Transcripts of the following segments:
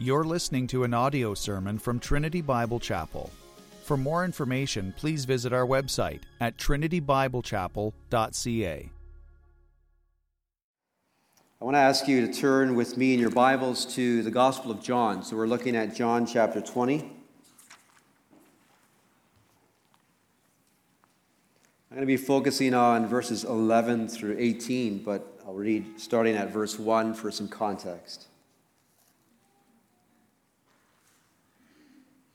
You're listening to an audio sermon from Trinity Bible Chapel. For more information, please visit our website at trinitybiblechapel.ca. I want to ask you to turn with me in your Bibles to the Gospel of John. So we're looking at John chapter 20. I'm going to be focusing on verses 11 through 18, but I'll read starting at verse 1 for some context.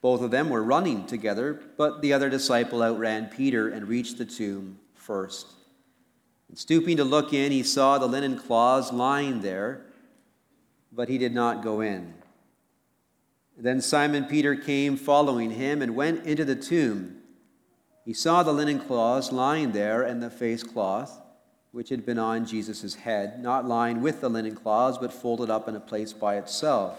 Both of them were running together, but the other disciple outran Peter and reached the tomb first. And stooping to look in, he saw the linen cloths lying there, but he did not go in. Then Simon Peter came following him and went into the tomb. He saw the linen cloths lying there and the face cloth, which had been on Jesus' head, not lying with the linen cloths, but folded up in a place by itself.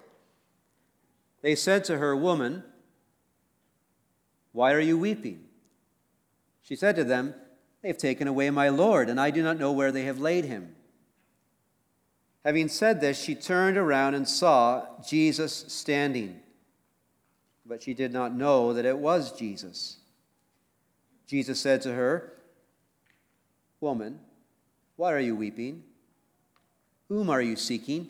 They said to her, Woman, why are you weeping? She said to them, they have taken away my Lord, and I do not know where they have laid him. Having said this, she turned around and saw Jesus standing, but she did not know that it was Jesus. Jesus said to her, Woman, why are you weeping? Whom are you seeking?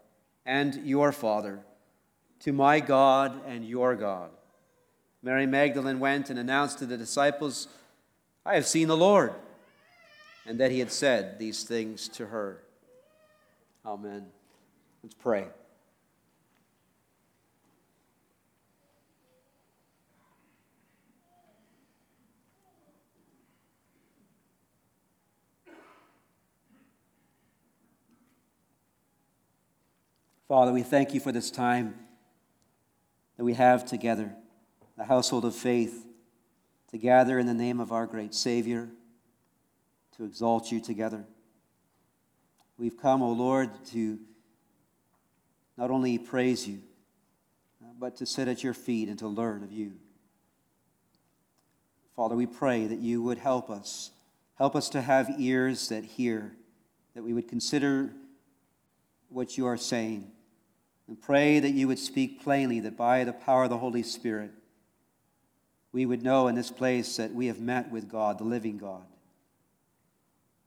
and your Father, to my God and your God. Mary Magdalene went and announced to the disciples, I have seen the Lord and that he had said these things to her. Amen. Let's pray. Father, we thank you for this time that we have together, the household of faith, to gather in the name of our great Savior to exalt you together. We've come, O oh Lord, to not only praise you, but to sit at your feet and to learn of you. Father, we pray that you would help us. Help us to have ears that hear, that we would consider what you are saying, and pray that you would speak plainly, that by the power of the Holy Spirit, we would know in this place that we have met with God, the living God.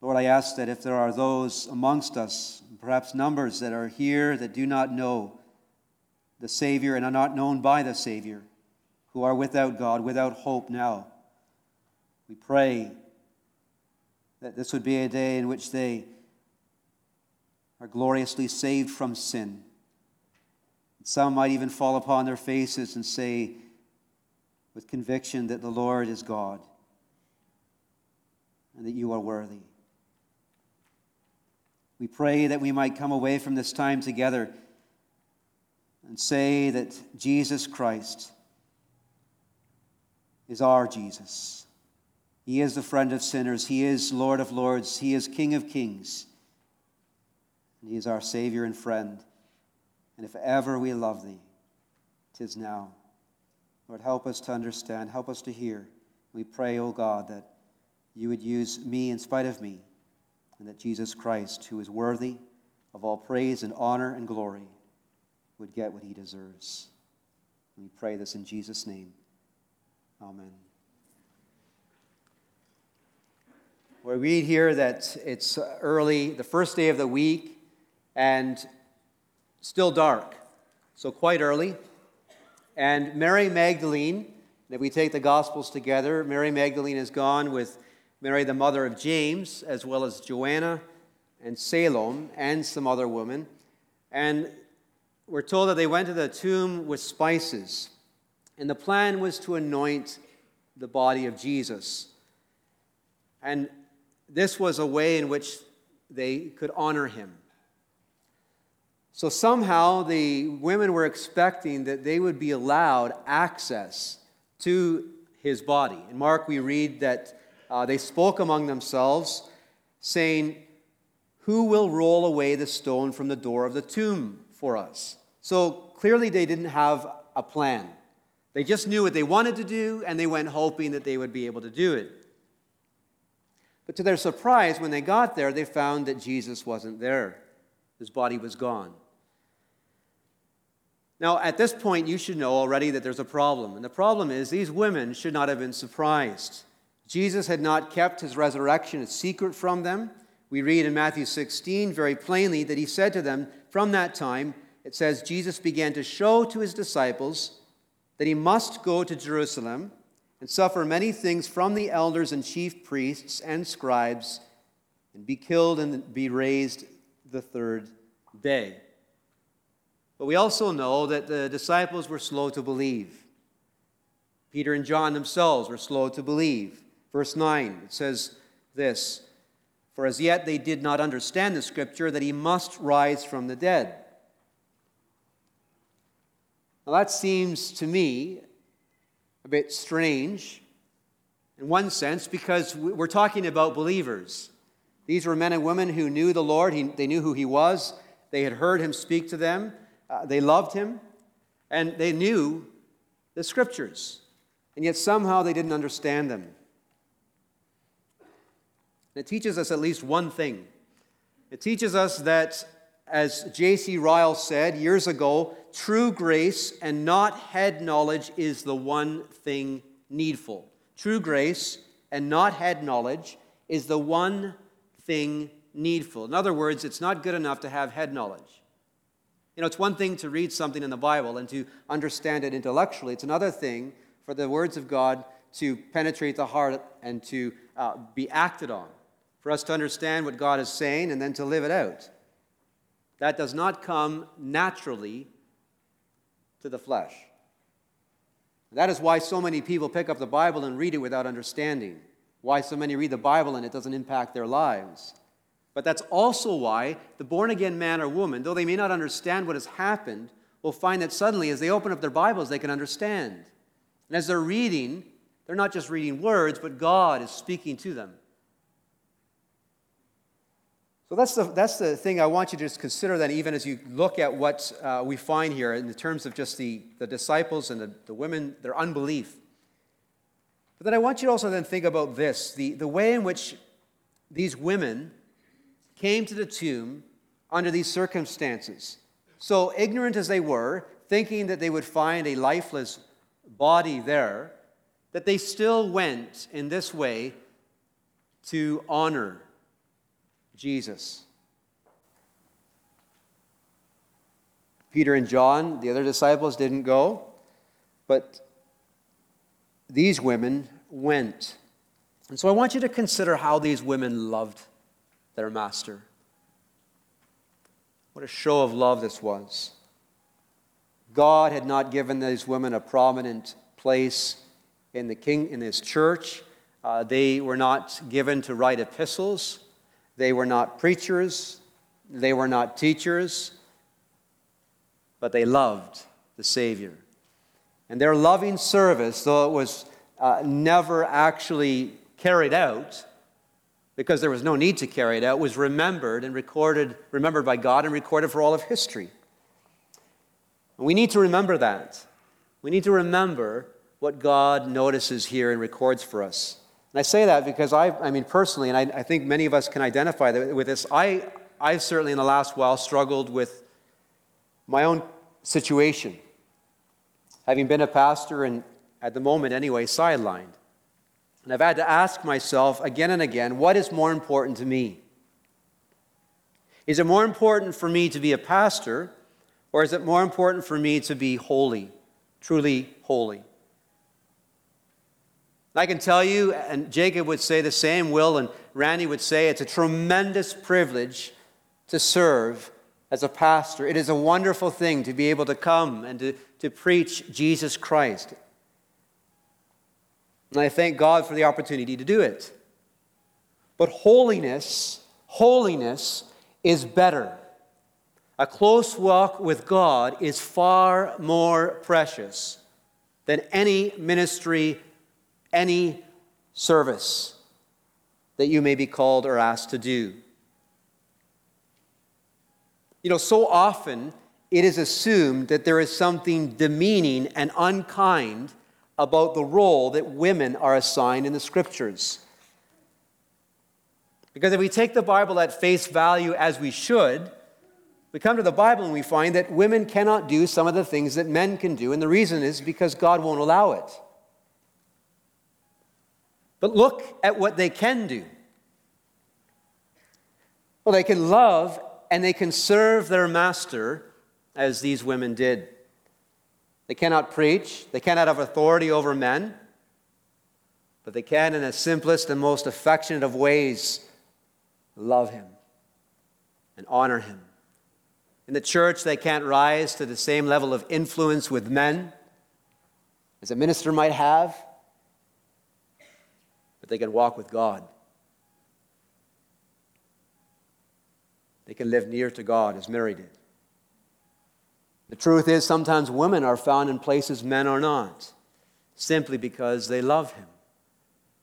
Lord, I ask that if there are those amongst us, perhaps numbers that are here that do not know the Savior and are not known by the Savior, who are without God, without hope now, we pray that this would be a day in which they are gloriously saved from sin. Some might even fall upon their faces and say, with conviction, that the Lord is God and that you are worthy. We pray that we might come away from this time together and say that Jesus Christ is our Jesus. He is the friend of sinners. He is Lord of lords. He is King of kings. And He is our Savior and friend. And if ever we love thee, tis now. Lord, help us to understand, help us to hear. We pray, O God, that you would use me in spite of me, and that Jesus Christ, who is worthy of all praise and honor and glory, would get what he deserves. We pray this in Jesus' name. Amen. We read here that it's early, the first day of the week, and still dark, so quite early. And Mary Magdalene, if we take the Gospels together, Mary Magdalene has gone with Mary, the mother of James, as well as Joanna and Salome and some other women. And we're told that they went to the tomb with spices. And the plan was to anoint the body of Jesus. And this was a way in which they could honor him. So somehow the women were expecting that they would be allowed access to his body. In Mark, we read that uh, they spoke among themselves, saying, Who will roll away the stone from the door of the tomb for us? So clearly they didn't have a plan. They just knew what they wanted to do, and they went hoping that they would be able to do it. But to their surprise, when they got there, they found that Jesus wasn't there. His body was gone. Now, at this point, you should know already that there's a problem. And the problem is these women should not have been surprised. Jesus had not kept his resurrection a secret from them. We read in Matthew 16 very plainly that he said to them, From that time, it says, Jesus began to show to his disciples that he must go to Jerusalem and suffer many things from the elders and chief priests and scribes and be killed and be raised the third day. But we also know that the disciples were slow to believe. Peter and John themselves were slow to believe. Verse 9, it says this For as yet they did not understand the scripture that he must rise from the dead. Now that seems to me a bit strange in one sense because we're talking about believers. These were men and women who knew the Lord, they knew who he was, they had heard him speak to them. Uh, they loved him and they knew the scriptures, and yet somehow they didn't understand them. it teaches us at least one thing it teaches us that, as J.C. Ryle said years ago, true grace and not head knowledge is the one thing needful. True grace and not head knowledge is the one thing needful. In other words, it's not good enough to have head knowledge. You know, it's one thing to read something in the Bible and to understand it intellectually, it's another thing for the words of God to penetrate the heart and to uh, be acted on, for us to understand what God is saying and then to live it out. That does not come naturally to the flesh. That is why so many people pick up the Bible and read it without understanding. Why so many read the Bible and it doesn't impact their lives. But that's also why the born again man or woman, though they may not understand what has happened, will find that suddenly, as they open up their Bibles, they can understand. And as they're reading, they're not just reading words, but God is speaking to them. So that's the, that's the thing I want you to just consider then, even as you look at what uh, we find here in terms of just the, the disciples and the, the women, their unbelief. But then I want you to also then think about this the, the way in which these women came to the tomb under these circumstances. So, ignorant as they were, thinking that they would find a lifeless body there, that they still went in this way to honor Jesus. Peter and John, the other disciples, didn't go, but these women went. And so I want you to consider how these women loved their master. What a show of love this was. God had not given these women a prominent place in the king in his church. Uh, they were not given to write epistles. They were not preachers. They were not teachers. But they loved the Savior. And their loving service, though it was uh, never actually carried out, because there was no need to carry it out, was remembered and recorded, remembered by God and recorded for all of history. We need to remember that. We need to remember what God notices here and records for us. And I say that because I, I mean, personally, and I, I think many of us can identify with this, I, I've certainly in the last while struggled with my own situation. Having been a pastor and at the moment anyway, sidelined. And I've had to ask myself again and again what is more important to me? Is it more important for me to be a pastor, or is it more important for me to be holy, truly holy? I can tell you, and Jacob would say the same, Will and Randy would say, it's a tremendous privilege to serve as a pastor. It is a wonderful thing to be able to come and to, to preach Jesus Christ. And I thank God for the opportunity to do it. But holiness, holiness is better. A close walk with God is far more precious than any ministry, any service that you may be called or asked to do. You know, so often it is assumed that there is something demeaning and unkind about the role that women are assigned in the scriptures. Because if we take the Bible at face value as we should, we come to the Bible and we find that women cannot do some of the things that men can do, and the reason is because God won't allow it. But look at what they can do. Well, they can love and they can serve their master as these women did. They cannot preach, they cannot have authority over men, but they can, in the simplest and most affectionate of ways, love him and honor him. In the church, they can't rise to the same level of influence with men as a minister might have, but they can walk with God. They can live near to God as Mary did. The truth is, sometimes women are found in places men are not, simply because they love Him.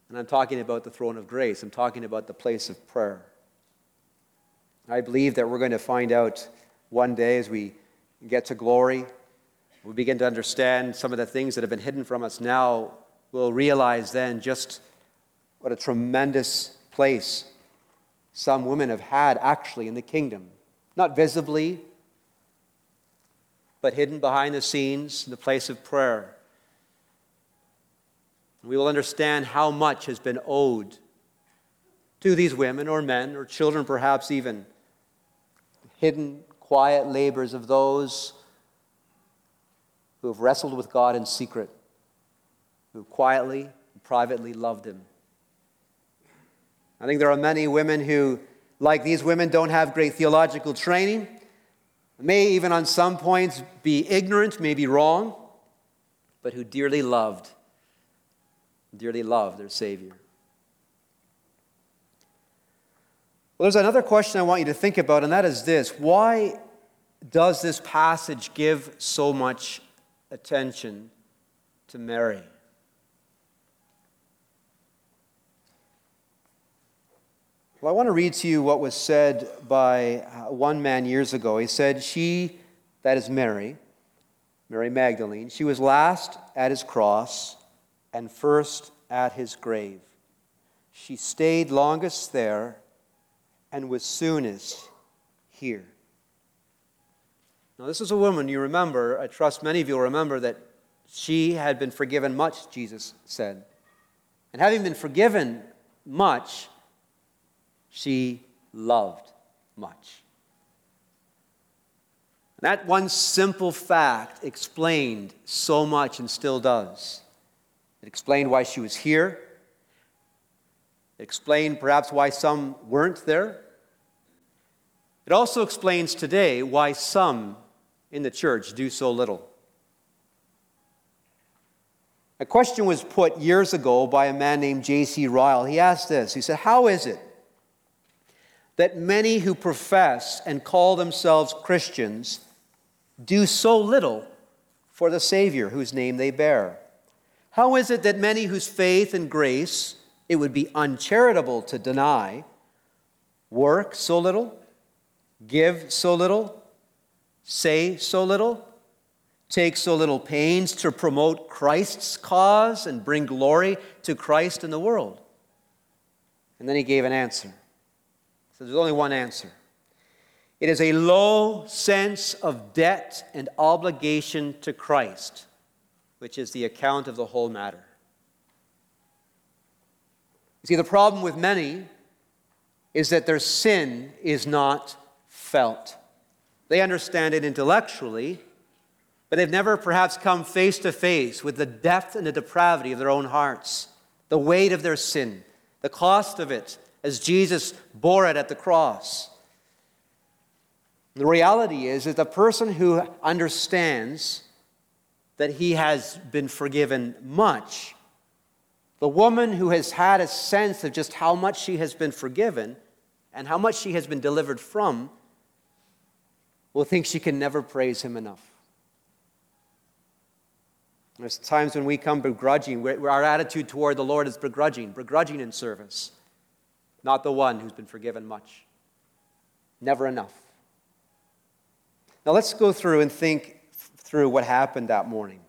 And I'm talking about the throne of grace, I'm talking about the place of prayer. I believe that we're going to find out one day as we get to glory, we begin to understand some of the things that have been hidden from us now, we'll realize then just what a tremendous place some women have had actually in the kingdom. Not visibly, but hidden behind the scenes in the place of prayer. We will understand how much has been owed to these women or men or children, perhaps even hidden, quiet labors of those who have wrestled with God in secret, who quietly and privately loved Him. I think there are many women who, like these women, don't have great theological training may even on some points be ignorant, may be wrong, but who dearly loved, dearly loved their Savior. Well, there's another question I want you to think about, and that is this why does this passage give so much attention to Mary? Well, I want to read to you what was said by uh, one man years ago. He said, She, that is Mary, Mary Magdalene, she was last at his cross and first at his grave. She stayed longest there and was soonest here. Now, this is a woman, you remember, I trust many of you will remember that she had been forgiven much, Jesus said. And having been forgiven much, she loved much. That one simple fact explained so much and still does. It explained why she was here. It explained perhaps why some weren't there. It also explains today why some in the church do so little. A question was put years ago by a man named J.C. Ryle. He asked this He said, How is it that many who profess and call themselves Christians do so little for the Savior whose name they bear? How is it that many whose faith and grace it would be uncharitable to deny work so little, give so little, say so little, take so little pains to promote Christ's cause and bring glory to Christ in the world? And then he gave an answer. So there's only one answer. It is a low sense of debt and obligation to Christ, which is the account of the whole matter. You see, the problem with many is that their sin is not felt. They understand it intellectually, but they've never perhaps come face to face with the depth and the depravity of their own hearts, the weight of their sin, the cost of it, as Jesus bore it at the cross. The reality is that the person who understands that he has been forgiven much, the woman who has had a sense of just how much she has been forgiven and how much she has been delivered from, will think she can never praise him enough. There's times when we come begrudging, where our attitude toward the Lord is begrudging, begrudging in service, not the one who's been forgiven much. Never enough. Now let's go through and think through what happened that morning.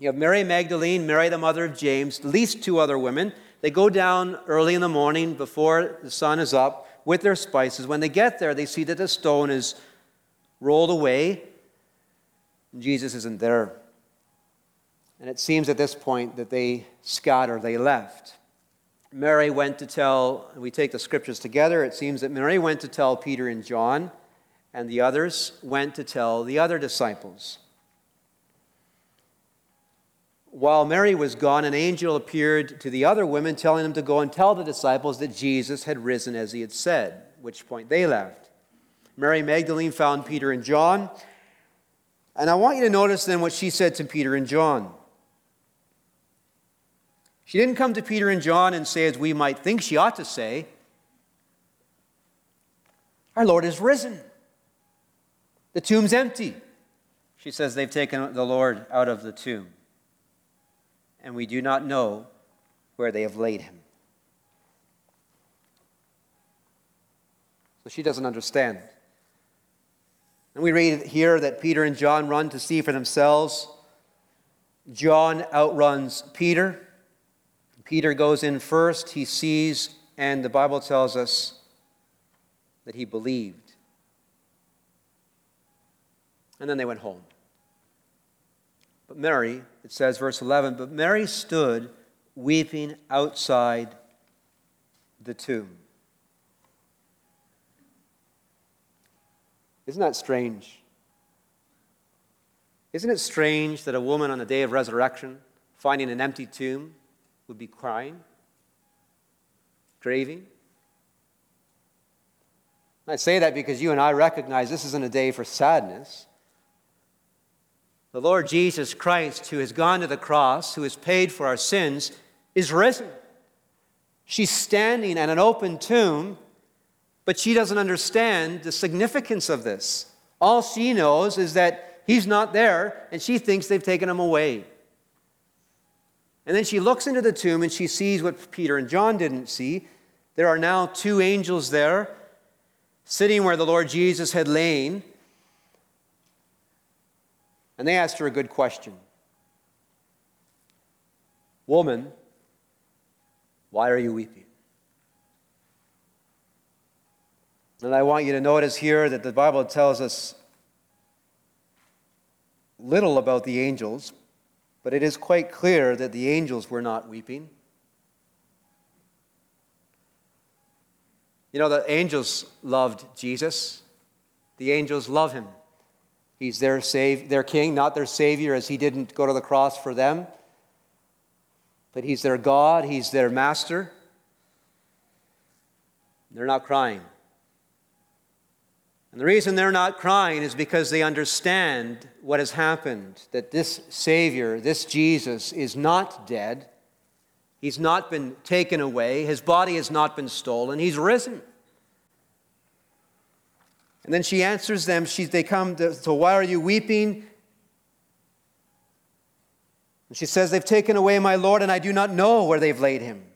You have Mary Magdalene, Mary, the mother of James, at least two other women. They go down early in the morning before the sun is up with their spices. When they get there, they see that the stone is rolled away. Jesus isn't there. And it seems at this point that they scatter, they left. Mary went to tell, we take the scriptures together, it seems that Mary went to tell Peter and John, and the others went to tell the other disciples. While Mary was gone, an angel appeared to the other women, telling them to go and tell the disciples that Jesus had risen as he had said, which point they left. Mary Magdalene found Peter and John. And I want you to notice then what she said to Peter and John. She didn't come to Peter and John and say, as we might think she ought to say, Our Lord is risen. The tomb's empty. She says they've taken the Lord out of the tomb, and we do not know where they have laid him. So she doesn't understand. And we read here that Peter and John run to see for themselves. John outruns Peter. Peter goes in first, he sees, and the Bible tells us that he believed. And then they went home. But Mary, it says, verse 11, but Mary stood weeping outside the tomb. Isn't that strange? Isn't it strange that a woman on the day of resurrection, finding an empty tomb, would be crying, grieving. I say that because you and I recognize this isn't a day for sadness. The Lord Jesus Christ, who has gone to the cross, who has paid for our sins, is risen. She's standing at an open tomb, but she doesn't understand the significance of this. All she knows is that he's not there, and she thinks they've taken him away. And then she looks into the tomb and she sees what Peter and John didn't see. There are now two angels there, sitting where the Lord Jesus had lain. And they asked her a good question Woman, why are you weeping? And I want you to notice here that the Bible tells us little about the angels, but it is quite clear that the angels were not weeping. You know, the angels loved Jesus. The angels love him. He's their, save, their king, not their savior, as he didn't go to the cross for them. But he's their God, he's their master. They're not crying. And the reason they're not crying is because they understand what has happened that this Savior, this Jesus, is not dead. He's not been taken away. His body has not been stolen. He's risen. And then she answers them. She, they come to, so why are you weeping? And she says, They've taken away my Lord, and I do not know where they've laid him.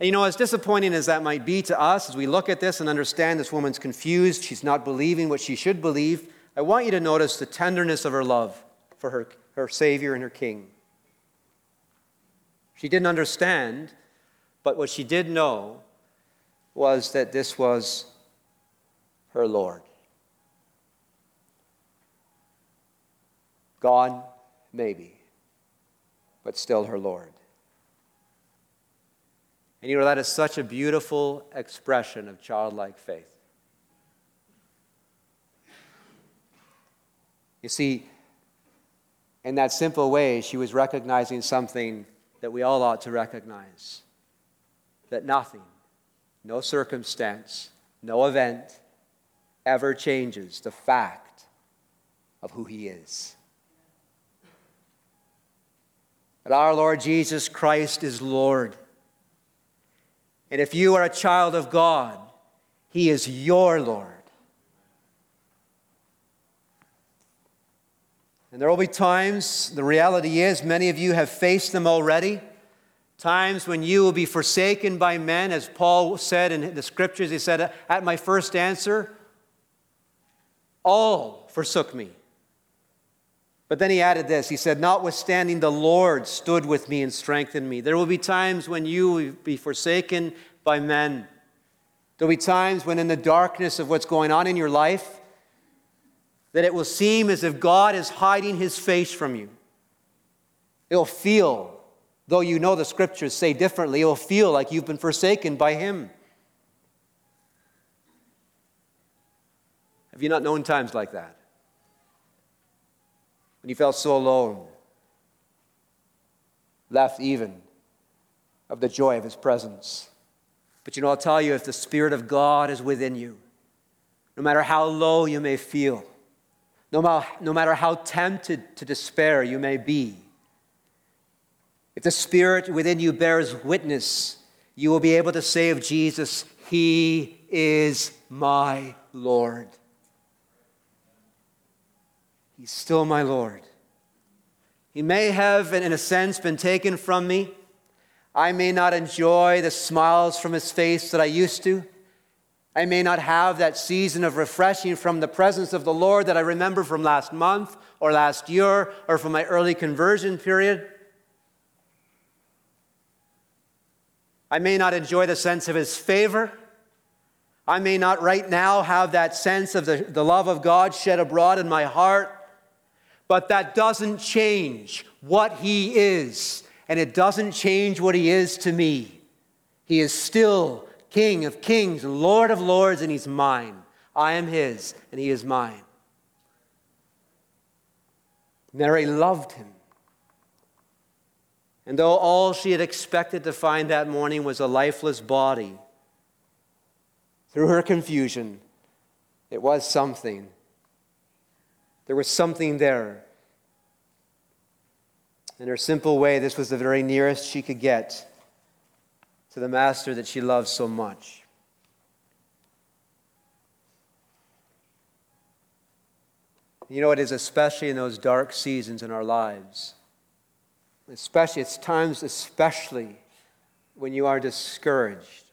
And you know, as disappointing as that might be to us as we look at this and understand this woman's confused, she's not believing what she should believe I want you to notice the tenderness of her love for her, her Savior and her King. She didn't understand, but what she did know was that this was her Lord. God, maybe, but still her Lord. And you know, that is such a beautiful expression of childlike faith. You see, in that simple way, she was recognizing something that we all ought to recognize that nothing, no circumstance, no event ever changes the fact of who He is. That our Lord Jesus Christ is Lord. And if you are a child of God, He is your Lord. And there will be times, the reality is, many of you have faced them already. Times when you will be forsaken by men, as Paul said in the scriptures. He said, At my first answer, all forsook me. But then he added this He said, Notwithstanding, the Lord stood with me and strengthened me. There will be times when you will be forsaken by men. There will be times when, in the darkness of what's going on in your life, that it will seem as if God is hiding his face from you. It'll feel, though you know the scriptures say differently, it will feel like you've been forsaken by him. Have you not known times like that? When you felt so alone, left even of the joy of his presence. But you know, I'll tell you, if the Spirit of God is within you, no matter how low you may feel, no no matter how tempted to despair you may be, if the Spirit within you bears witness, you will be able to say of Jesus, He is my Lord. He's still my Lord. He may have, in a sense, been taken from me. I may not enjoy the smiles from his face that I used to. I may not have that season of refreshing from the presence of the Lord that I remember from last month or last year or from my early conversion period. I may not enjoy the sense of his favor. I may not right now have that sense of the, the love of God shed abroad in my heart. But that doesn't change what He is, and it doesn't change what He is to me. He is still King of kings and Lord of lords, and He's mine. I am His, and He is mine. Mary loved Him. And though all she had expected to find that morning was a lifeless body, through her confusion, it was something there was something there. In her simple way, this was the very nearest she could get to the master that she loved so much. You know, it is especially in those dark seasons in our lives, especially, it's times especially when you are discouraged.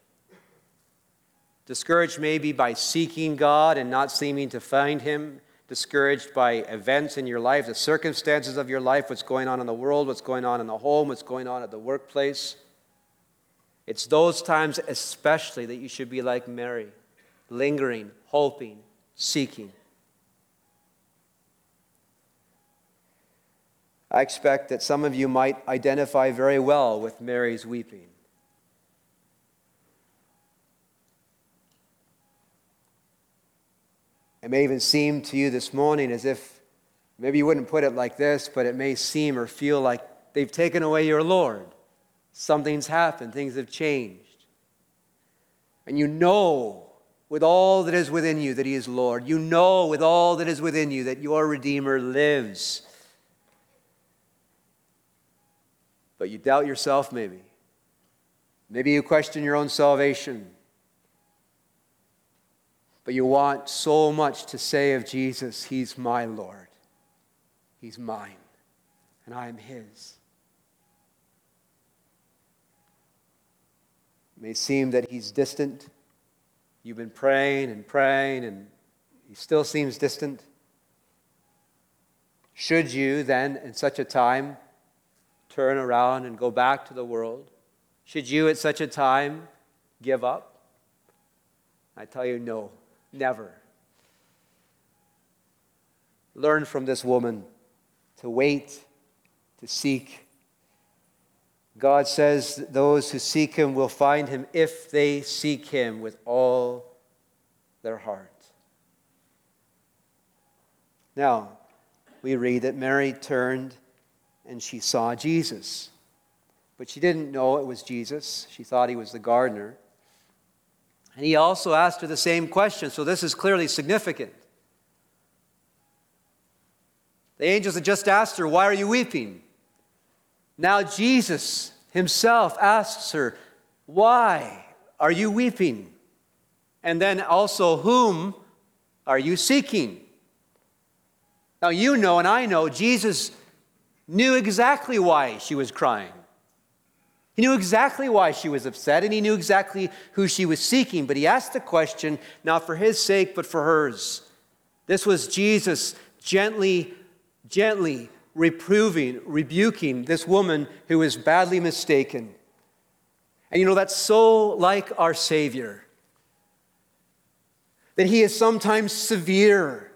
Discouraged maybe by seeking God and not seeming to find Him discouraged by events in your life, the circumstances of your life, what's going on in the world, what's going on in the home, what's going on at the workplace. It's those times, especially, that you should be like Mary, lingering, hoping, seeking. I expect that some of you might identify very well with Mary's weeping. It may even seem to you this morning as if maybe you wouldn't put it like this, but it may seem or feel like they've taken away your Lord. Something's happened, things have changed. And you know with all that is within you that He is Lord. You know with all that is within you that your Redeemer lives. But you doubt yourself, maybe. Maybe you question your own salvation. But you want so much to say of Jesus, He's my Lord, He's mine, and I am His. It may seem that He's distant. You've been praying and praying, and He still seems distant. Should you then, in such a time, turn around and go back to the world? Should you at such a time give up? I tell you, no, never. Learn from this woman to wait, to seek. God says those who seek him will find him if they seek him with all their heart. Now, we read that Mary turned and she saw Jesus. But she didn't know it was Jesus. She thought he was the gardener. And he also asked her the same question, so this is clearly significant. The angels had just asked her, Why are you weeping? Now Jesus himself asks her, Why are you weeping? And then also, Whom are you seeking? Now you know, and I know, Jesus knew exactly why she was crying. He knew exactly why she was upset, and he knew exactly who she was seeking, but he asked the question not for his sake, but for hers. This was Jesus gently, gently reproving, rebuking this woman who was badly mistaken. And you know, that's so like our Savior. That he is sometimes severe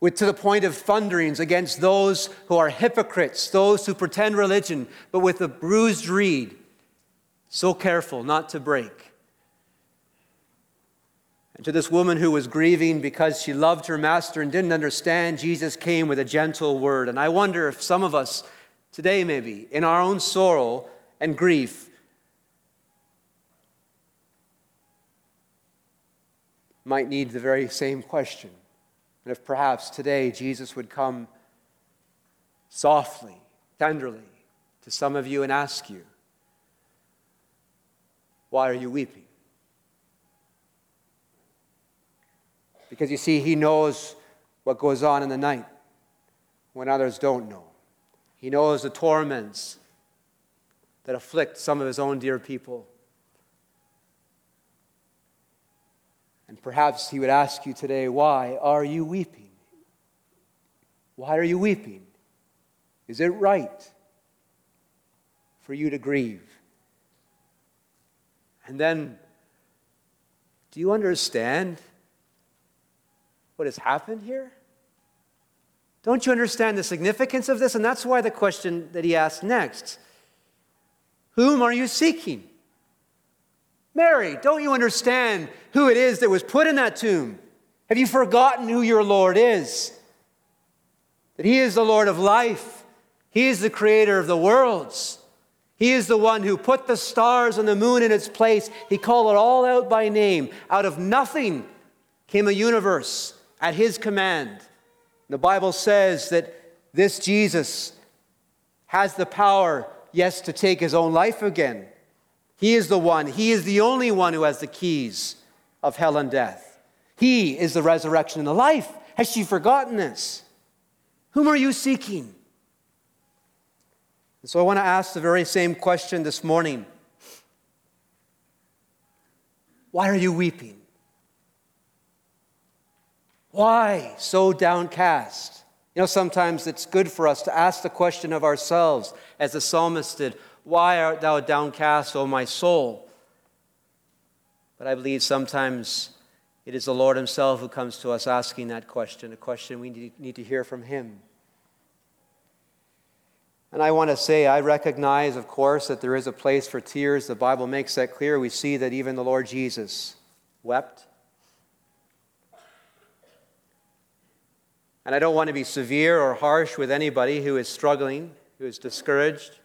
with, to the point of thunderings against those who are hypocrites, those who pretend religion, but with a bruised reed, so careful not to break. And to this woman who was grieving because she loved her master and didn't understand, Jesus came with a gentle word. And I wonder if some of us today, maybe, in our own sorrow and grief, might need the very same question. And if perhaps today Jesus would come softly, tenderly to some of you and ask you, Why are you weeping? Because you see, He knows what goes on in the night when others don't know. He knows the torments that afflict some of His own dear people. And perhaps he would ask you today, Why are you weeping? Why are you weeping? Is it right for you to grieve? And then, do you understand what has happened here? Don't you understand the significance of this? And that's why the question that he asked next Whom are you seeking? Mary, don't you understand who it is that was put in that tomb? Have you forgotten who your Lord is? That He is the Lord of life, He is the creator of the worlds. He is the one who put the stars and the moon in its place. He called it all out by name. Out of nothing came a universe at His command. The Bible says that this Jesus has the power, yes, to take His own life again. He is the one, He is the only one who has the keys of hell and death. He is the resurrection and the life. Has she forgotten this? Whom are you seeking? And so I want to ask the very same question this morning Why are you weeping? Why so downcast? You know, sometimes it's good for us to ask the question of ourselves, as the psalmist did why art thou downcast, O my soul? But I believe sometimes it is the Lord Himself who comes to us asking that question, a question we need to hear from Him. And I want to say, I recognize, of course, that there is a place for tears. The Bible makes that clear. We see that even the Lord Jesus wept. And I don't want to be severe or harsh with anybody who is struggling, who is discouraged.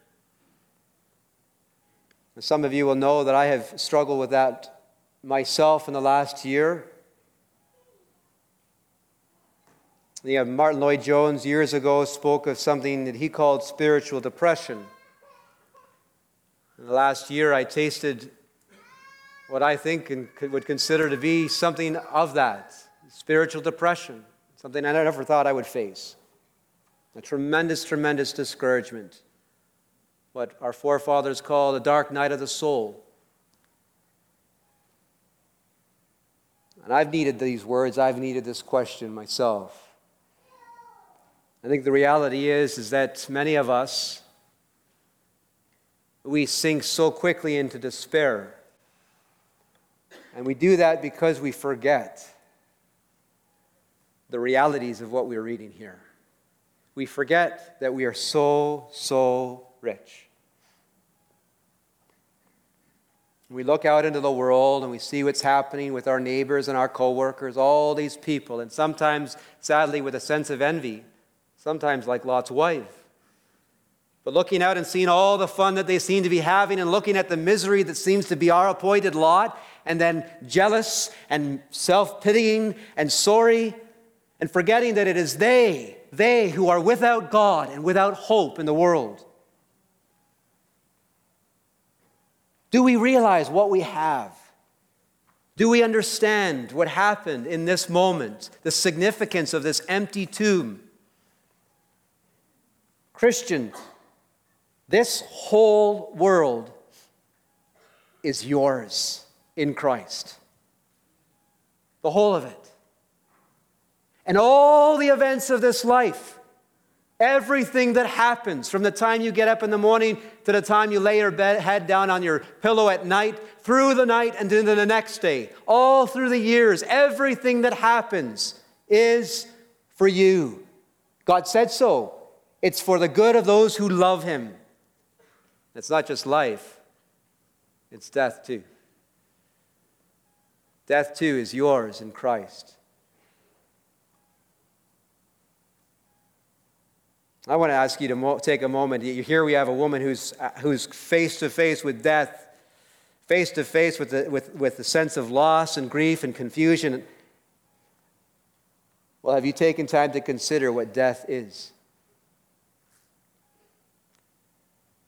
Some of you will know that I have struggled with that myself in the last year. You know, Martyn Lloyd-Jones years ago spoke of something that he called spiritual depression. In the last year, I tasted what I think and would consider to be something of that spiritual depression, something I never thought I would face. A tremendous, tremendous discouragement what our forefathers call the dark night of the soul. And I've needed these words, I've needed this question myself. I think the reality is, is that many of us, we sink so quickly into despair. And we do that because we forget the realities of what we're reading here. We forget that we are so, so rich. We look out into the world and we see what's happening with our neighbors and our coworkers, all these people, and sometimes, sadly, with a sense of envy, sometimes like Lot's wife. But looking out and seeing all the fun that they seem to be having and looking at the misery that seems to be our appointed lot, and then jealous and self pitying and sorry, and forgetting that it is they, they who are without God and without hope in the world. Do we realize what we have? Do we understand what happened in this moment, the significance of this empty tomb? Christian, this whole world is yours in Christ. The whole of it. And all the events of this life Everything that happens from the time you get up in the morning to the time you lay your bed, head down on your pillow at night, through the night and into the next day, all through the years, everything that happens is for you. God said so. It's for the good of those who love Him. It's not just life, it's death too. Death too is yours in Christ. I want to ask you to mo- take a moment. Here we have a woman who's, uh, who's face to face with death, face to face with the, with, with the sense of loss and grief and confusion. Well, have you taken time to consider what death is?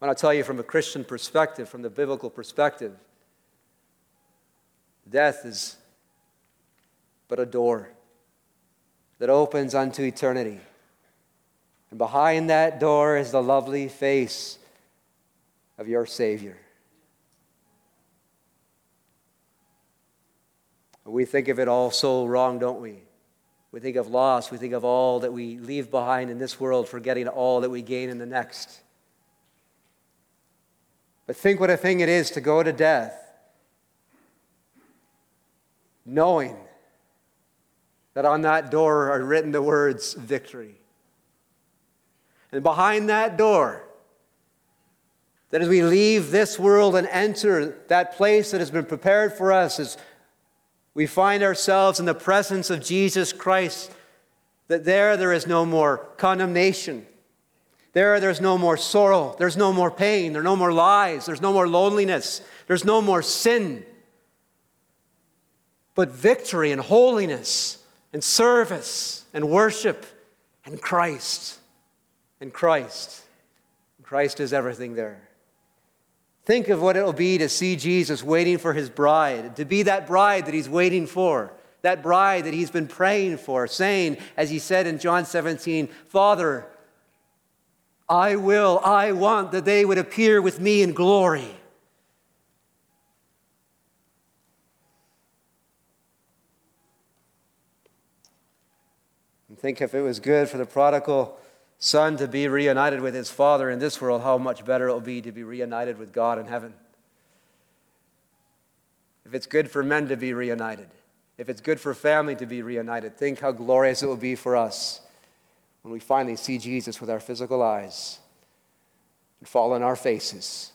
I want to tell you from a Christian perspective, from the biblical perspective, death is but a door that opens unto eternity. And behind that door is the lovely face of your Savior. We think of it all so wrong, don't we? We think of loss. We think of all that we leave behind in this world, forgetting all that we gain in the next. But think what a thing it is to go to death knowing that on that door are written the words victory. And behind that door, that as we leave this world and enter that place that has been prepared for us, as we find ourselves in the presence of Jesus Christ, that there there is no more condemnation. There there's no more sorrow. There's no more pain. There's no more lies. There's no more loneliness. There's no more sin. But victory and holiness and service and worship and Christ and Christ. Christ is everything there. Think of what it'll be to see Jesus waiting for his bride, to be that bride that he's waiting for, that bride that he's been praying for, saying, as he said in John 17, Father, I will, I want that they would appear with me in glory. And think if it was good for the prodigal son to be reunited with his father in this world, how much better it will be to be reunited with God in heaven. If it's good for men to be reunited, if it's good for family to be reunited, think how glorious it will be for us when we finally see Jesus with our physical eyes and fall on our faces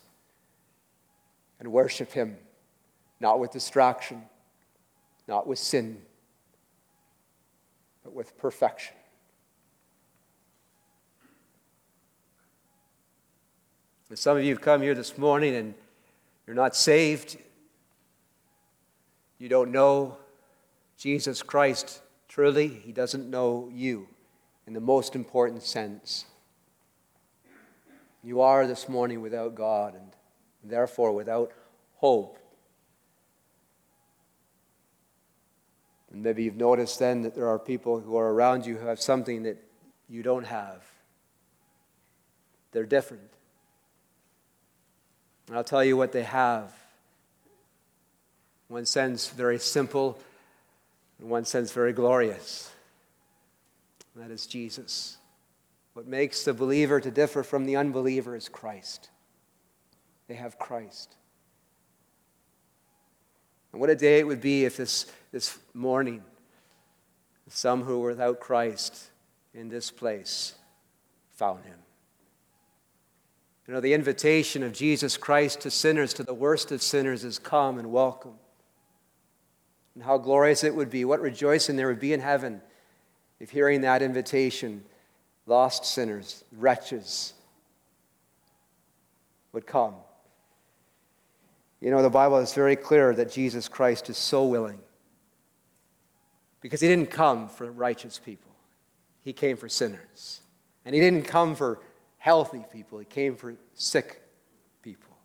and worship him, not with distraction, not with sin, but with perfection. And some of you have come here this morning and you're not saved. You don't know Jesus Christ truly. He doesn't know you in the most important sense. You are this morning without God and therefore without hope. And maybe you've noticed then that there are people who are around you who have something that you don't have. They're different. And I'll tell you what they have. In one sense, very simple, in one sense, very glorious. And that is Jesus. What makes the believer to differ from the unbeliever is Christ. They have Christ. And what a day it would be if this, this morning, some who were without Christ in this place found him. You know, the invitation of Jesus Christ to sinners, to the worst of sinners, is come and welcome. And how glorious it would be, what rejoicing there would be in heaven if hearing that invitation, lost sinners, wretches, would come. You know, the Bible is very clear that Jesus Christ is so willing because he didn't come for righteous people, he came for sinners. And he didn't come for healthy people, he came for sick people.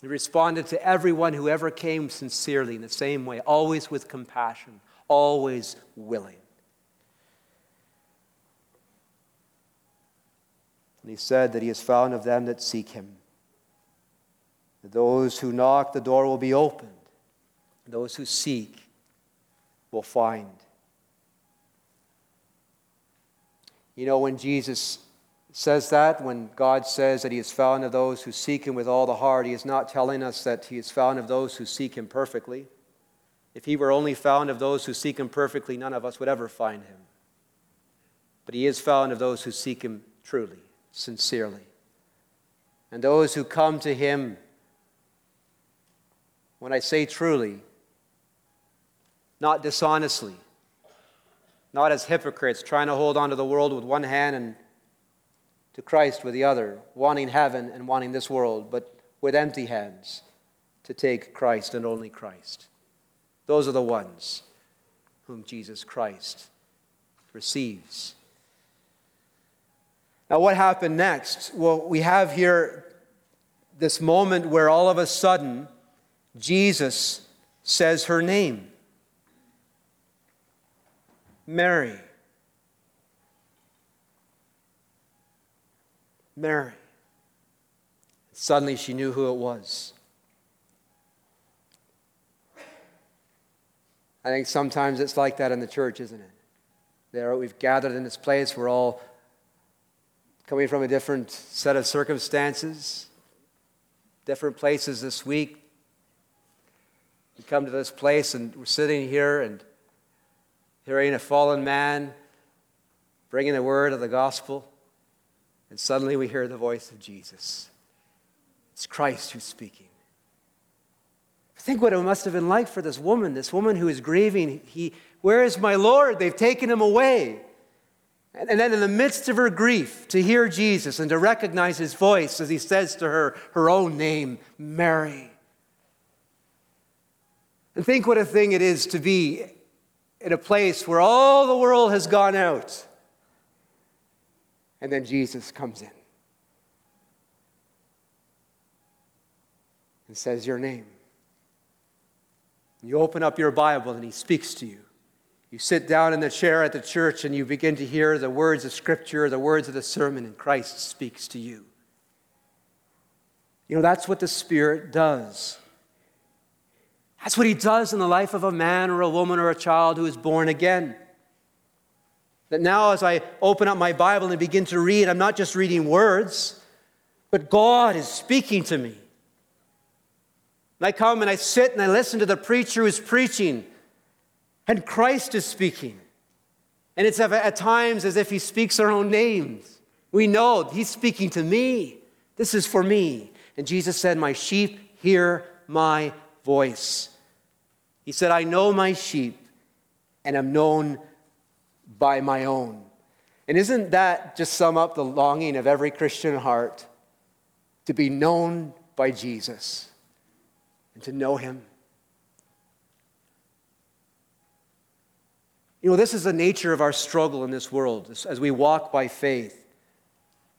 He responded to everyone who ever came sincerely in the same way, always with compassion, always willing. And he said that he is found of them that seek him. Those who knock, the door will be opened. Those who seek will find. You know, when Jesus says that, when God says that He is found of those who seek Him with all the heart, He is not telling us that He is found of those who seek Him perfectly. If He were only found of those who seek Him perfectly, none of us would ever find Him. But He is found of those who seek Him truly, sincerely. And those who come to Him, when I say truly, not dishonestly, not as hypocrites trying to hold on to the world with one hand and to Christ with the other, wanting heaven and wanting this world, but with empty hands to take Christ and only Christ. Those are the ones whom Jesus Christ receives. Now, what happened next? Well, we have here this moment where all of a sudden Jesus says her name. Mary. Mary. Suddenly she knew who it was. I think sometimes it's like that in the church, isn't it? There, we've gathered in this place. We're all coming from a different set of circumstances, different places this week. We come to this place and we're sitting here and hearing a fallen man bringing the word of the gospel, and suddenly we hear the voice of Jesus. It's Christ who's speaking. Think what it must have been like for this woman, this woman who is grieving. He, where is my Lord? They've taken him away. And then, in the midst of her grief, to hear Jesus and to recognize his voice as he says to her her own name, Mary. And think what a thing it is to be in a place where all the world has gone out. And then Jesus comes in and says your name. You open up your Bible and he speaks to you. You sit down in the chair at the church and you begin to hear the words of Scripture, the words of the sermon, and Christ speaks to you. You know, that's what the Spirit does. That's what he does in the life of a man or a woman or a child who is born again. That now, as I open up my Bible and begin to read, I'm not just reading words, but God is speaking to me. And I come and I sit and I listen to the preacher who's preaching, and Christ is speaking. And it's at times as if he speaks our own names. We know he's speaking to me. This is for me. And Jesus said, My sheep hear my voice. He said, I know my sheep and am known by my own. And isn't that just sum up the longing of every Christian heart to be known by Jesus and to know him? You know, this is the nature of our struggle in this world as we walk by faith.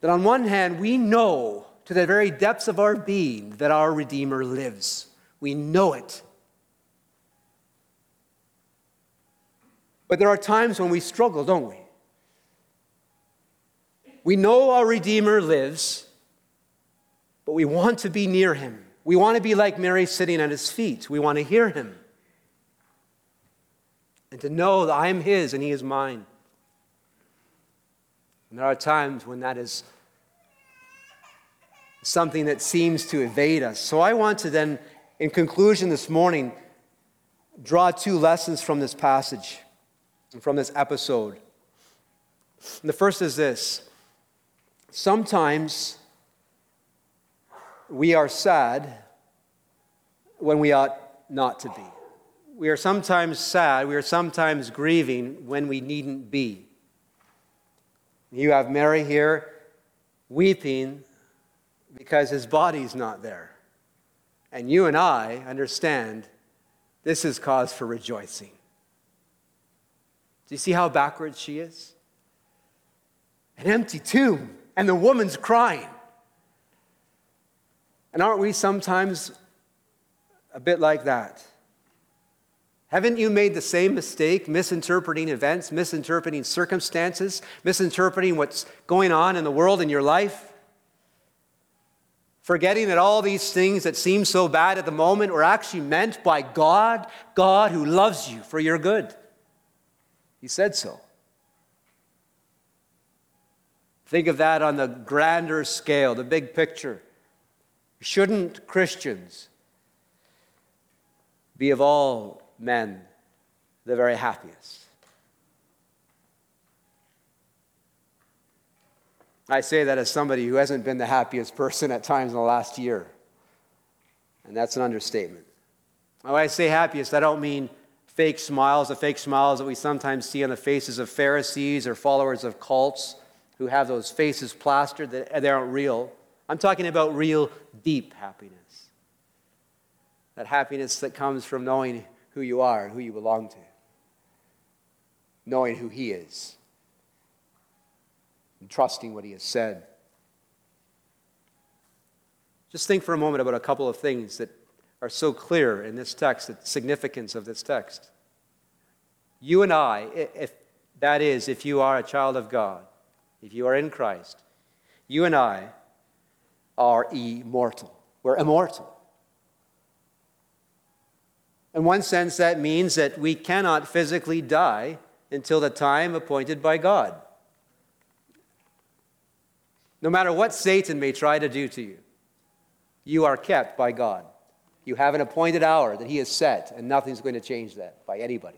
That on one hand, we know to the very depths of our being that our Redeemer lives. We know it. But there are times when we struggle, don't we? We know our Redeemer lives, but we want to be near him. We want to be like Mary sitting at his feet. We want to hear him. And to know that I am his and he is mine. And there are times when that is something that seems to evade us. So I want to then, in conclusion this morning, draw two lessons from this passage and from this episode. And the first is this sometimes we are sad when we ought not to be. We are sometimes sad, we are sometimes grieving when we needn't be. You have Mary here weeping because his body's not there. And you and I understand this is cause for rejoicing. Do you see how backwards she is? An empty tomb, and the woman's crying. And aren't we sometimes a bit like that? Haven't you made the same mistake, misinterpreting events, misinterpreting circumstances, misinterpreting what's going on in the world in your life? Forgetting that all these things that seem so bad at the moment were actually meant by God, God who loves you for your good. He said so. Think of that on the grander scale, the big picture. Shouldn't Christians be of all men the very happiest. I say that as somebody who hasn't been the happiest person at times in the last year. And that's an understatement. When I say happiest, I don't mean fake smiles, the fake smiles that we sometimes see on the faces of Pharisees or followers of cults who have those faces plastered that they aren't real. I'm talking about real, deep happiness. That happiness that comes from knowing who you are and who you belong to, knowing who He is, and trusting what He has said. Just think for a moment about a couple of things that are so clear in this text, the significance of this text. You and I, if that is, if you are a child of God, if you are in Christ, you and I are immortal. We're immortal. In one sense, that means that we cannot physically die until the time appointed by God. No matter what Satan may try to do to you, you are kept by God. You have an appointed hour that He has set, and nothing's going to change that by anybody.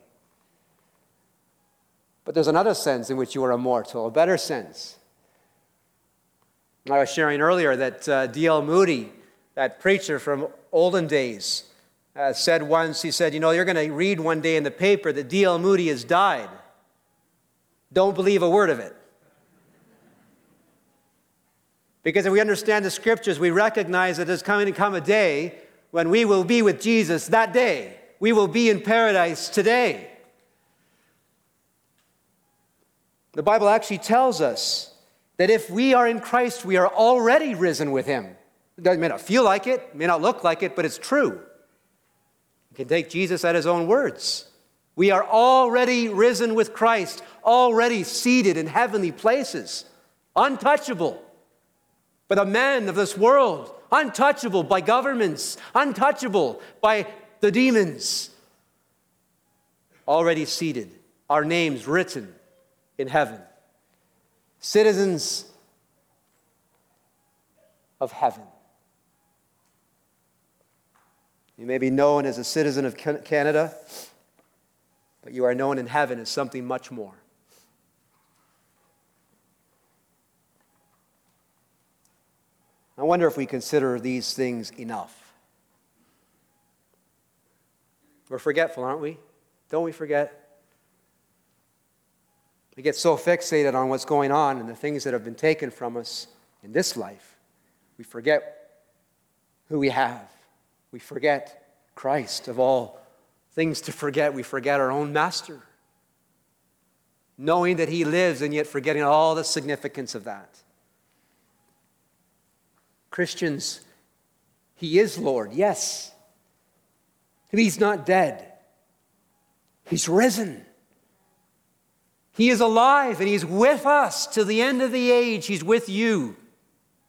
But there's another sense in which you are immortal, a better sense. I was sharing earlier that uh, D.L. Moody, that preacher from olden days, uh, said once, he said, You know, you're going to read one day in the paper that D.L. Moody has died. Don't believe a word of it. Because if we understand the scriptures, we recognize that there's coming to come a day when we will be with Jesus that day. We will be in paradise today. The Bible actually tells us that if we are in Christ, we are already risen with him. It may not feel like it, may not look like it, but it's true. You can take Jesus at his own words. We are already risen with Christ, already seated in heavenly places, untouchable by the men of this world, untouchable by governments, untouchable by the demons. Already seated, our names written in heaven, citizens of heaven. You may be known as a citizen of Canada, but you are known in heaven as something much more. I wonder if we consider these things enough. We're forgetful, aren't we? Don't we forget? We get so fixated on what's going on and the things that have been taken from us in this life, we forget who we have. We forget Christ. Of all things to forget, we forget our own master. Knowing that he lives and yet forgetting all the significance of that. Christians, he is Lord, yes. He's not dead, he's risen. He is alive and he's with us to the end of the age. He's with you.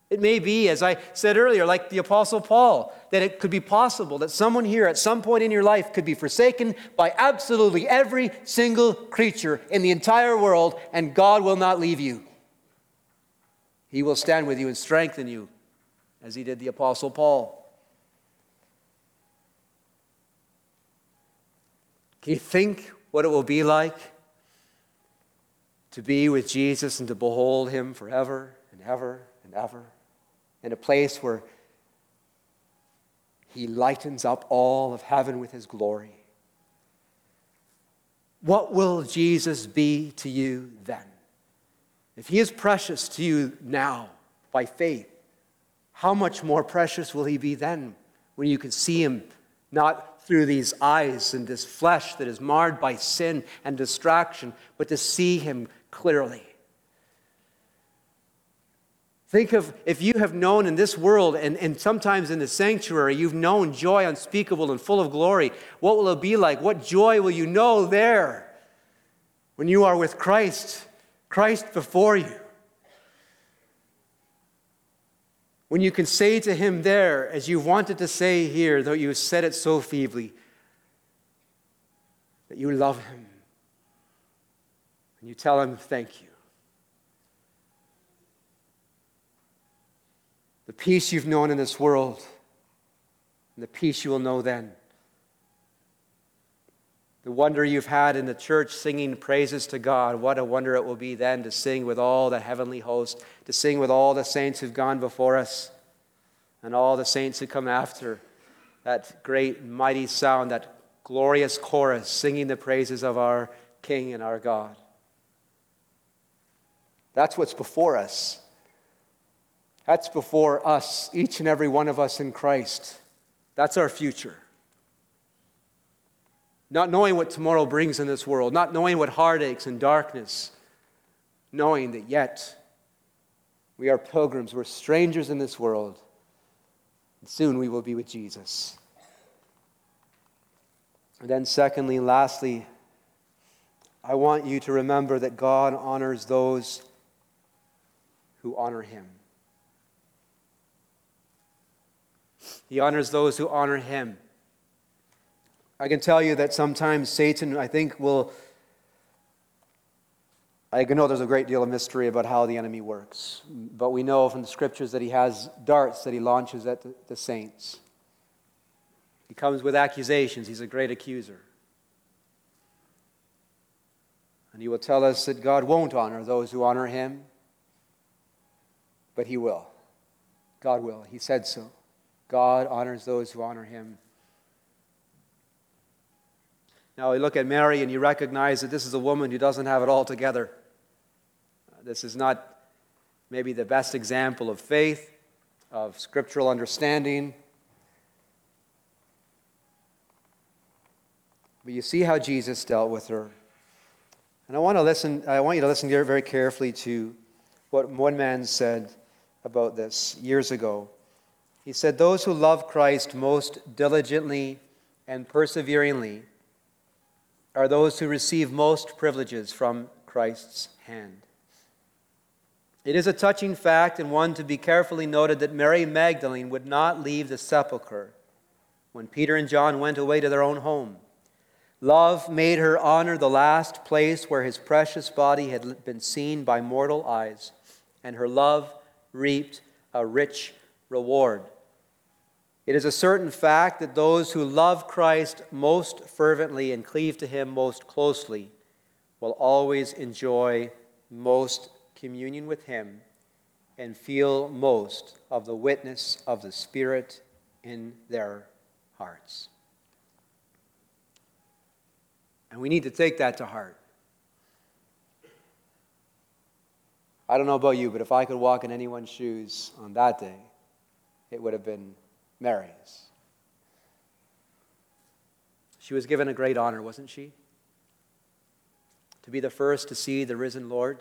It may be, as I said earlier, like the Apostle Paul, that it could be possible that someone here at some point in your life could be forsaken by absolutely every single creature in the entire world, and God will not leave you. He will stand with you and strengthen you, as he did the Apostle Paul. Can you think what it will be like to be with Jesus and to behold him forever and ever and ever in a place where he lightens up all of heaven with his glory? What will Jesus be to you then? If he is precious to you now by faith, how much more precious will he be then when you can see him not through these eyes and this flesh that is marred by sin and distraction, but to see him clearly? Think of if you have known in this world and, and sometimes in the sanctuary, you've known joy unspeakable and full of glory. What will it be like? What joy will you know there when you are with Christ, Christ before you? When you can say to him there, as you wanted to say here, though you said it so feebly, that you love him. And you tell him, thank you. the peace you've known in this world, and the peace you will know then. The wonder you've had in the church singing praises to God, what a wonder it will be then to sing with all the heavenly host, to sing with all the saints who've gone before us, and all the saints who come after. That great, mighty sound, that glorious chorus singing the praises of our King and our God. That's what's before us. That's before us, each and every one of us in Christ. That's our future. Not knowing what tomorrow brings in this world, not knowing what heartaches and darkness, knowing that yet we are pilgrims, we're strangers in this world, and soon we will be with Jesus. And then, secondly, lastly, I want you to remember that God honors those who honor Him. He honors those who honor him. I can tell you that sometimes Satan, I think, will. I know there's a great deal of mystery about how the enemy works, but we know from the scriptures that he has darts that he launches at the, the saints. He comes with accusations, he's a great accuser. And he will tell us that God won't honor those who honor him, but he will. God will. He said so. God honors those who honor him. Now, you look at Mary and you recognize that this is a woman who doesn't have it all together. This is not maybe the best example of faith, of scriptural understanding. But you see how Jesus dealt with her. And I want to listen, I want you to listen very carefully to what one man said about this years ago. He said, Those who love Christ most diligently and perseveringly are those who receive most privileges from Christ's hand. It is a touching fact and one to be carefully noted that Mary Magdalene would not leave the sepulchre when Peter and John went away to their own home. Love made her honor the last place where his precious body had been seen by mortal eyes, and her love reaped a rich reward. It is a certain fact that those who love Christ most fervently and cleave to him most closely will always enjoy most communion with him and feel most of the witness of the Spirit in their hearts. And we need to take that to heart. I don't know about you, but if I could walk in anyone's shoes on that day, it would have been Mary's. She was given a great honor, wasn't she? To be the first to see the risen Lord.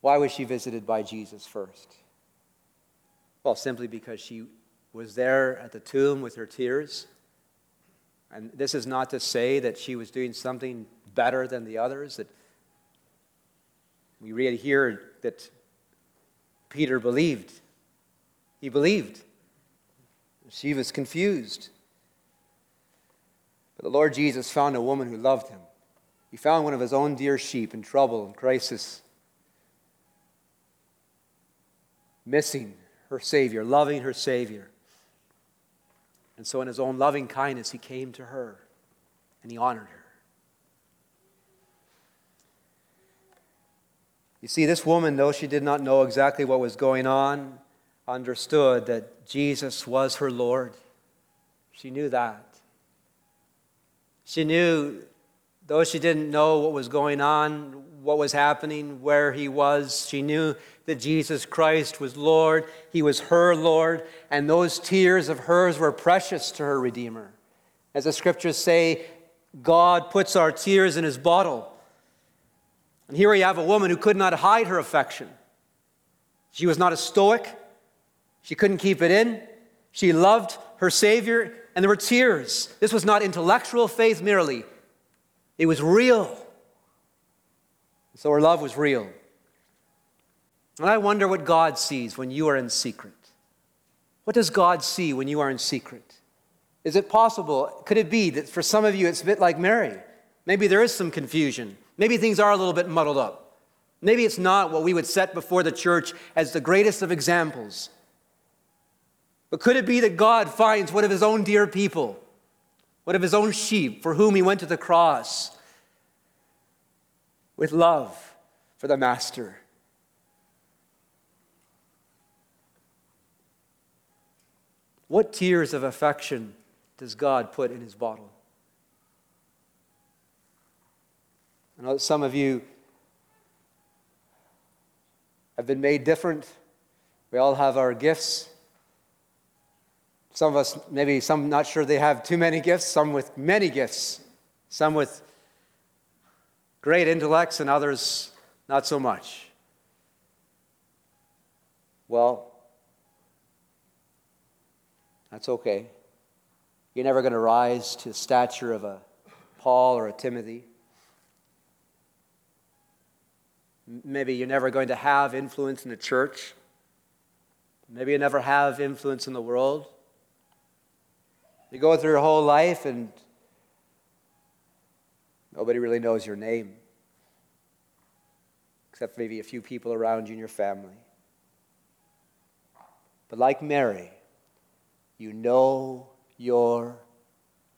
Why was she visited by Jesus first? Well, simply because she was there at the tomb with her tears. And this is not to say that she was doing something better than the others. That we read here that Peter believed he believed. She was confused. But the Lord Jesus found a woman who loved him. He found one of his own dear sheep in trouble and crisis. missing her Savior, loving her Savior. And so, in his own loving kindness, he came to her and he honored her. You see, this woman, though she did not know exactly what was going on, understood that Jesus was her Lord. She knew that. She knew, though she didn't know what was going on, what was happening, where he was, she knew that Jesus Christ was Lord. He was her Lord, and those tears of hers were precious to her Redeemer. As the scriptures say, God puts our tears in his bottle. And here we have a woman who could not hide her affection. She was not a stoic, she couldn't keep it in. She loved her Savior, and there were tears. This was not intellectual faith merely, it was real. So her love was real. And I wonder what God sees when you are in secret. What does God see when you are in secret? Is it possible? Could it be that for some of you it's a bit like Mary? Maybe there is some confusion. Maybe things are a little bit muddled up. Maybe it's not what we would set before the church as the greatest of examples. But could it be that God finds one of his own dear people, one of his own sheep for whom he went to the cross with love for the Master? What tears of affection does God put in his bottle? I know that some of you have been made different. We all have our gifts. Some of us, maybe some not sure they have too many gifts, some with many gifts, some with great intellects, and others not so much. Well, that's okay. You're never going to rise to the stature of a Paul or a Timothy. Maybe you're never going to have influence in the church. Maybe you never have influence in the world. You go through your whole life and nobody really knows your name, except maybe a few people around you and your family. But like Mary, you know your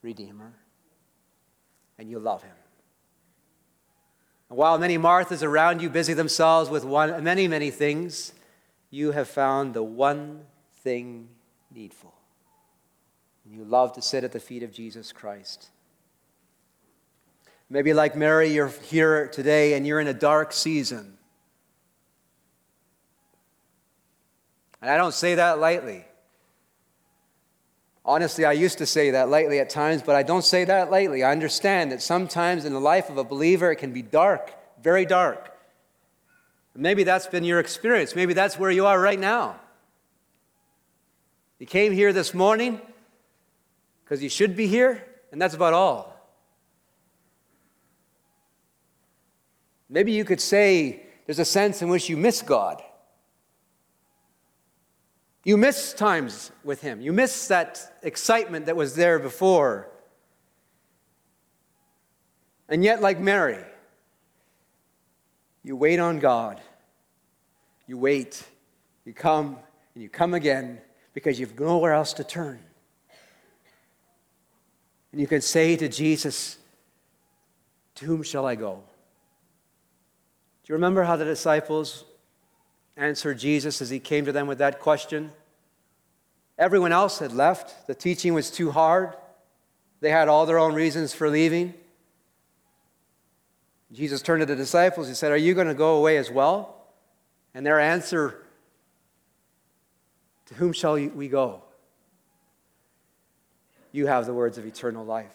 Redeemer and you love him. While many Marthas around you busy themselves with one, many, many things, you have found the one thing needful. And you love to sit at the feet of Jesus Christ. Maybe, like Mary, you're here today and you're in a dark season. And I don't say that lightly. Honestly, I used to say that lightly at times, but I don't say that lightly. I understand that sometimes in the life of a believer it can be dark, very dark. Maybe that's been your experience. Maybe that's where you are right now. You came here this morning because you should be here, and that's about all. Maybe you could say there's a sense in which you miss God. You miss times with Him. You miss that excitement that was there before. And yet, like Mary, you wait on God. You wait. You come, and you come again because you've nowhere else to turn. And you can say to Jesus, To whom shall I go? Do you remember how the disciples answered Jesus as he came to them with that question. Everyone else had left. The teaching was too hard. They had all their own reasons for leaving. Jesus turned to the disciples. He said, Are you going to go away as well? And their answer, To whom shall we go? You have the words of eternal life.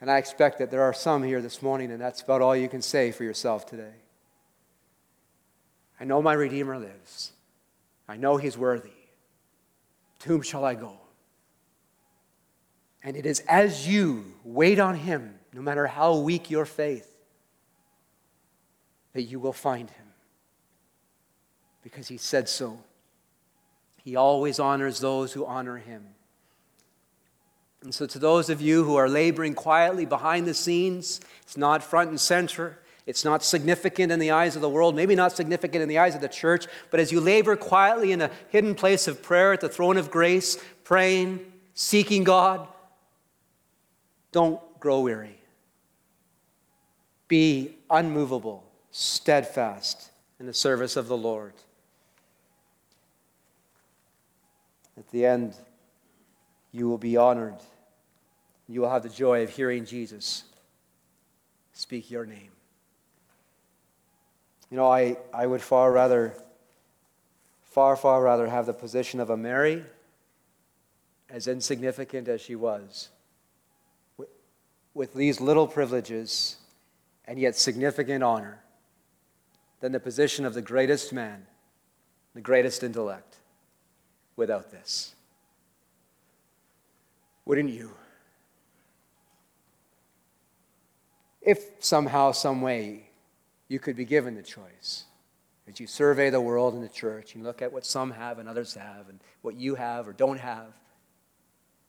And I expect that there are some here this morning, and that's about all you can say for yourself today. I know my Redeemer lives. I know he's worthy. To whom shall I go? And it is as you wait on him, no matter how weak your faith, that you will find him. Because he said so. He always honors those who honor him. And so, to those of you who are laboring quietly behind the scenes, it's not front and center, It's not significant in the eyes of the world, maybe not significant in the eyes of the church, but as you labor quietly in a hidden place of prayer at the throne of grace, praying, seeking God, don't grow weary. Be unmovable, steadfast in the service of the Lord. At the end, you will be honored. You will have the joy of hearing Jesus speak your name. You know, I, I would far rather, far, far rather have the position of a Mary, as insignificant as she was, with, with these little privileges and yet significant honor, than the position of the greatest man, the greatest intellect, without this. Wouldn't you? If somehow, some way, you could be given the choice. As you survey the world and the church and look at what some have and others have and what you have or don't have.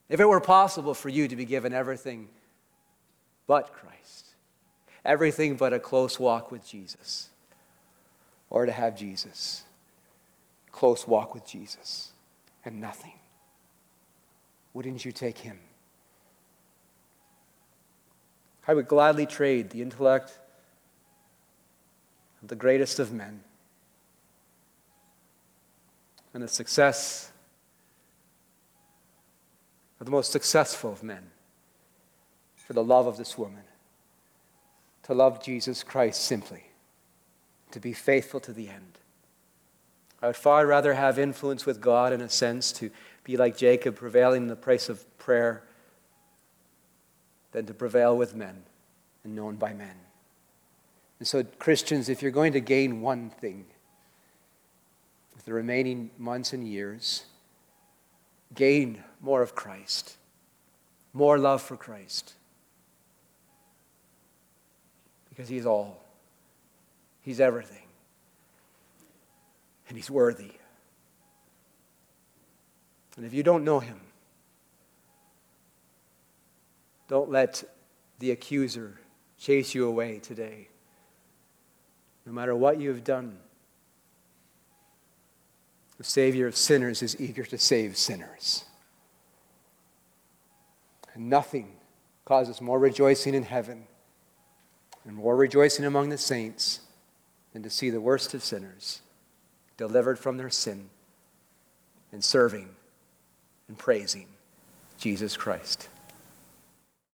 If it were possible for you to be given everything but Christ, everything but a close walk with Jesus, or to have Jesus, close walk with Jesus, and nothing, wouldn't you take him? I would gladly trade the intellect the greatest of men and the success of the most successful of men for the love of this woman. To love Jesus Christ simply, to be faithful to the end. I would far rather have influence with God in a sense to be like Jacob, prevailing in the place of prayer, than to prevail with men and known by men. And so, Christians, if you're going to gain one thing with the remaining months and years, gain more of Christ, more love for Christ. Because He's all, He's everything, and He's worthy. And if you don't know Him, don't let the accuser chase you away today. No matter what you have done, the Savior of sinners is eager to save sinners. And nothing causes more rejoicing in heaven and more rejoicing among the saints than to see the worst of sinners delivered from their sin and serving and praising Jesus Christ.